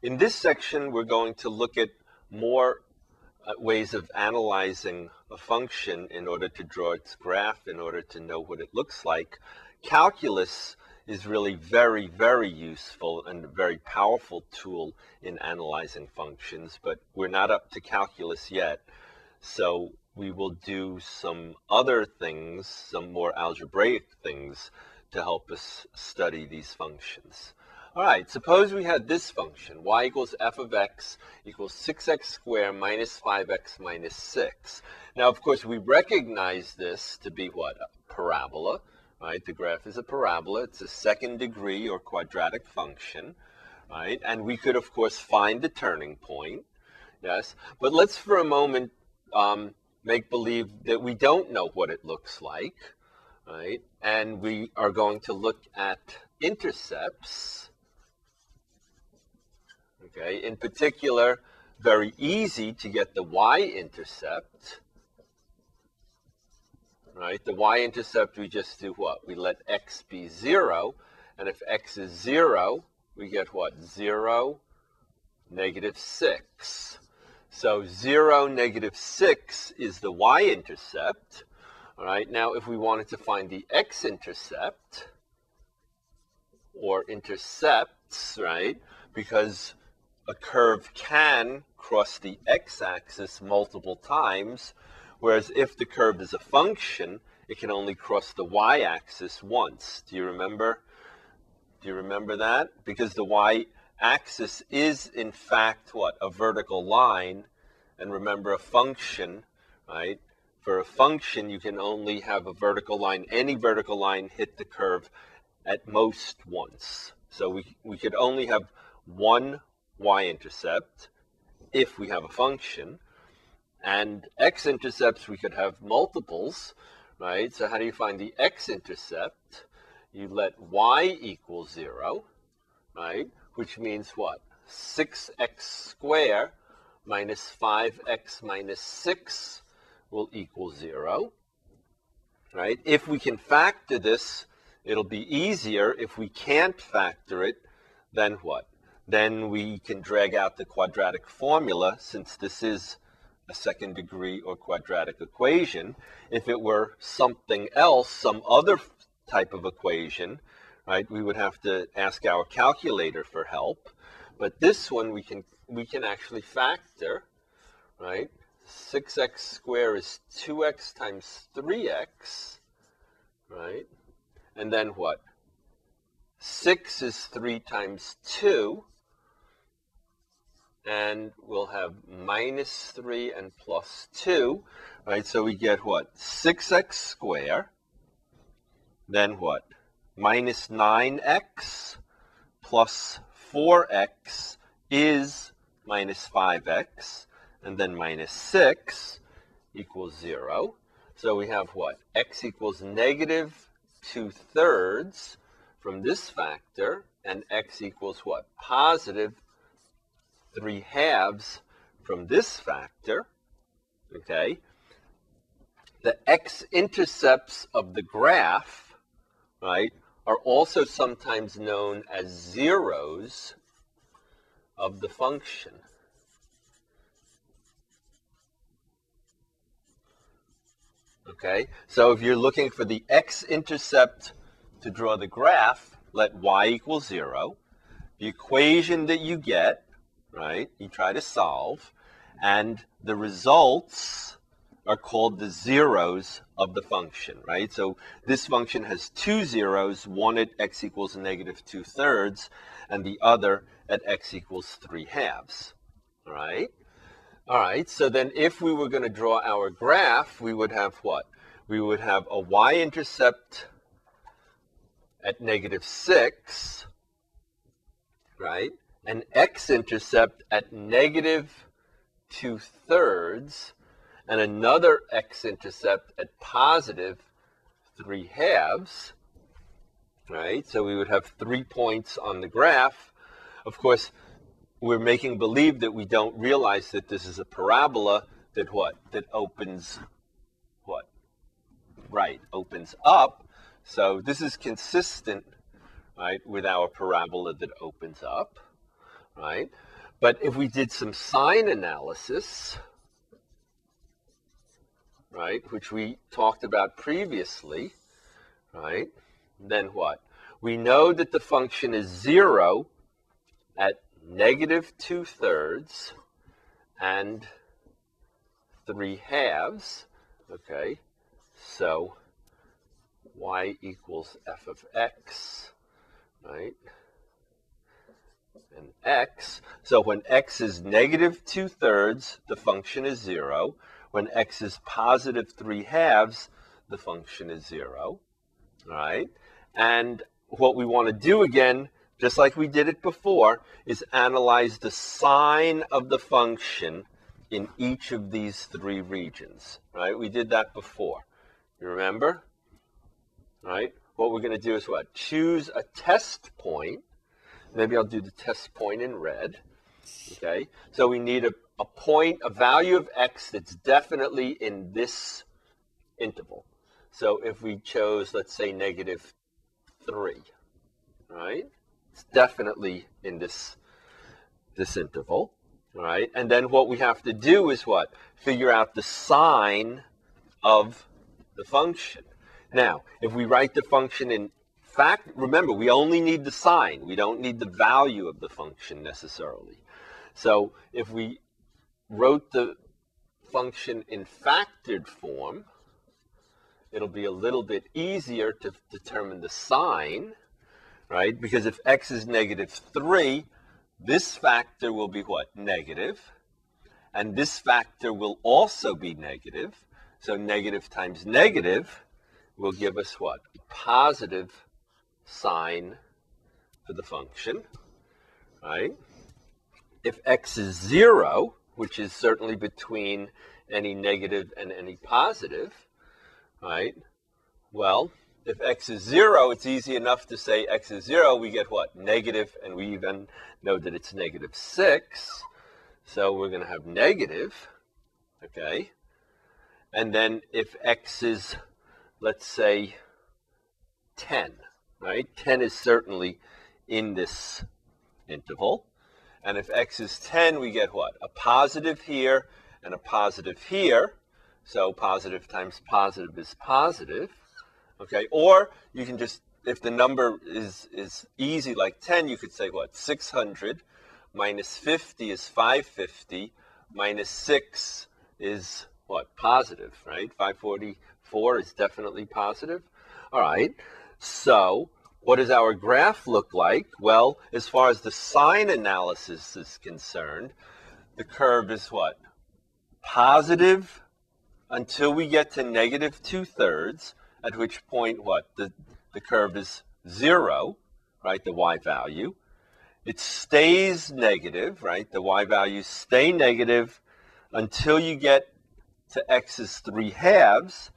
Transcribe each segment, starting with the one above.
In this section, we're going to look at more uh, ways of analyzing a function in order to draw its graph, in order to know what it looks like. Calculus is really very, very useful and a very powerful tool in analyzing functions, but we're not up to calculus yet. So we will do some other things, some more algebraic things to help us study these functions. All right, suppose we had this function, y equals f of x equals 6x squared minus 5x minus 6. Now, of course, we recognize this to be what? A parabola, right? The graph is a parabola. It's a second degree or quadratic function, right? And we could, of course, find the turning point, yes? But let's for a moment um, make believe that we don't know what it looks like, right? And we are going to look at intercepts, Okay, in particular, very easy to get the y-intercept. Right, the y-intercept we just do what? We let x be zero, and if x is zero, we get what? Zero, negative six. So zero, negative six is the y-intercept. All right, now if we wanted to find the x-intercept, or intercepts, right, because a curve can cross the x-axis multiple times, whereas if the curve is a function, it can only cross the y-axis once. Do you remember? Do you remember that? Because the y-axis is in fact what? A vertical line. And remember a function, right? For a function, you can only have a vertical line. Any vertical line hit the curve at most once. So we, we could only have one y-intercept if we have a function. And x-intercepts, we could have multiples, right? So how do you find the x-intercept? You let y equal 0, right? Which means what? 6x squared minus 5x minus 6 will equal 0, right? If we can factor this, it'll be easier. If we can't factor it, then what? Then we can drag out the quadratic formula since this is a second degree or quadratic equation. If it were something else, some other type of equation, right, we would have to ask our calculator for help. But this one we can we can actually factor, right? 6x squared is 2x times 3x, right? And then what? 6 is 3 times 2, and we'll have minus 3 and plus 2, right? So we get what? 6x squared, then what? Minus 9x plus 4x is minus 5x, and then minus 6 equals 0. So we have what? x equals negative 2 thirds from this factor, and x equals what? Positive 3 halves from this factor, okay, the x-intercepts of the graph, right, are also sometimes known as zeros of the function. Okay, so if you're looking for the x-intercept to draw the graph, let y equal 0. The equation that you get right? You try to solve, and the results are called the zeros of the function, right? So this function has two zeros, one at x equals negative two thirds, and the other at x equals three halves, right? All right, so then if we were going to draw our graph, we would have what? We would have a y-intercept at negative 6, right? An x-intercept at negative two-thirds and another x-intercept at positive three halves, right? So we would have three points on the graph. Of course, we're making believe that we don't realize that this is a parabola that what? That opens what? Right, opens up. So this is consistent, right, with our parabola that opens up right? But if we did some sign analysis, right, which we talked about previously, right, then what? We know that the function is 0 at negative 2 thirds and 3 halves, okay? So y equals f of x, right? And x, so when x is negative 2 thirds, the function is 0. When x is positive 3 halves, the function is 0, right? And what we want to do again, just like we did it before, is analyze the sign of the function in each of these three regions, right? We did that before. You remember? Right? What we're going to do is what? Choose a test point. Maybe I'll do the test point in red. Okay? So we need a, a point, a value of x that's definitely in this interval. So if we chose, let's say, negative 3, right? It's definitely in this, this interval, right? And then what we have to do is what? Figure out the sign of the function. Now, if we write the function in fact, remember, we only need the sign. We don't need the value of the function necessarily. So if we wrote the function in factored form, it'll be a little bit easier to determine the sign, right? Because if x is negative 3, this factor will be what? Negative. And this factor will also be negative. So negative times negative will give us what? Positive sign for the function, right? If x is 0, which is certainly between any negative and any positive, right? Well, if x is 0, it's easy enough to say x is 0. We get what? Negative, and we even know that it's negative 6. So we're going to have negative, okay? And then if x is, let's say, 10, right? 10 is certainly in this interval. And if x is 10, we get what? A positive here and a positive here. So positive times positive is positive. Okay, or you can just, if the number is, is easy like 10, you could say what? 600 minus 50 is 550 minus 6 is what? Positive, right? 544 is definitely positive. All right. So what does our graph look like? Well, as far as the sign analysis is concerned, the curve is what? Positive until we get to negative two thirds, at which point what? The, the curve is zero, right? The y value. It stays negative, right? The y values stay negative until you get to x is 3 halves,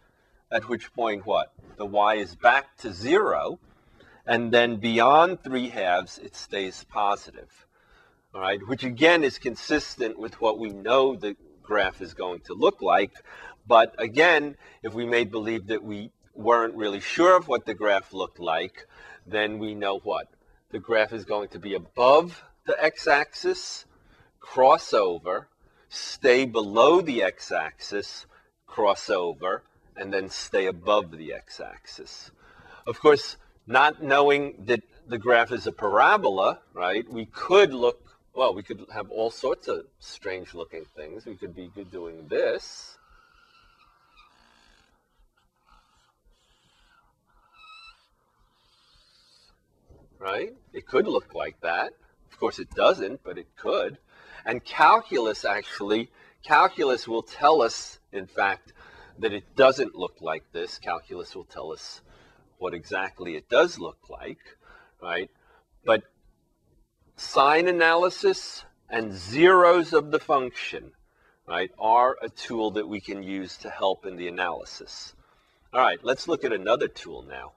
at which point what? The y is back to 0, and then beyond 3 halves, it stays positive. All right, which again is consistent with what we know the graph is going to look like. But again, if we made believe that we weren't really sure of what the graph looked like, then we know what? The graph is going to be above the x-axis, cross over, stay below the x-axis, cross over, and then stay above the x-axis. Of course, not knowing that the graph is a parabola, right, we could look, well, we could have all sorts of strange looking things. We could be doing this. Right? It could look like that. Of course, it doesn't, but it could. And calculus actually, calculus will tell us, in fact, that it doesn't look like this. Calculus will tell us what exactly it does look like, right? But sign analysis and zeros of the function, right, are a tool that we can use to help in the analysis. All right, let's look at another tool now.